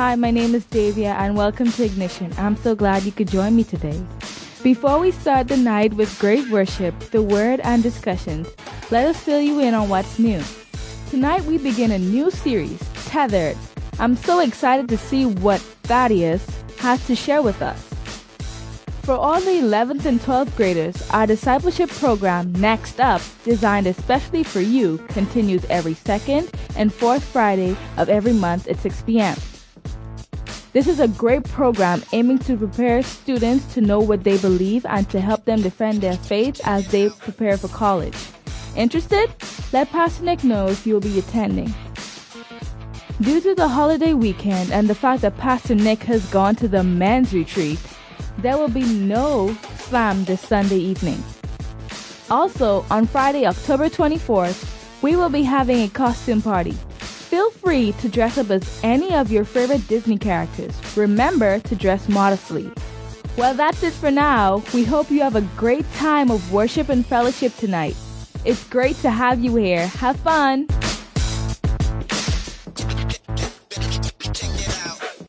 Hi, my name is Davia, and welcome to Ignition. I'm so glad you could join me today. Before we start the night with great worship, the word, and discussions, let us fill you in on what's new. Tonight we begin a new series, Tethered. I'm so excited to see what Thaddeus has to share with us. For all the 11th and 12th graders, our discipleship program, Next Up, designed especially for you, continues every second and fourth Friday of every month at 6 p.m. This is a great program aiming to prepare students to know what they believe and to help them defend their faith as they prepare for college. Interested? Let Pastor Nick know if you'll be attending. Due to the holiday weekend and the fact that Pastor Nick has gone to the men's retreat, there will be no slam this Sunday evening. Also, on Friday, October 24th, we will be having a costume party. Free to dress up as any of your favorite Disney characters. Remember to dress modestly. Well, that's it for now. We hope you have a great time of worship and fellowship tonight. It's great to have you here. Have fun!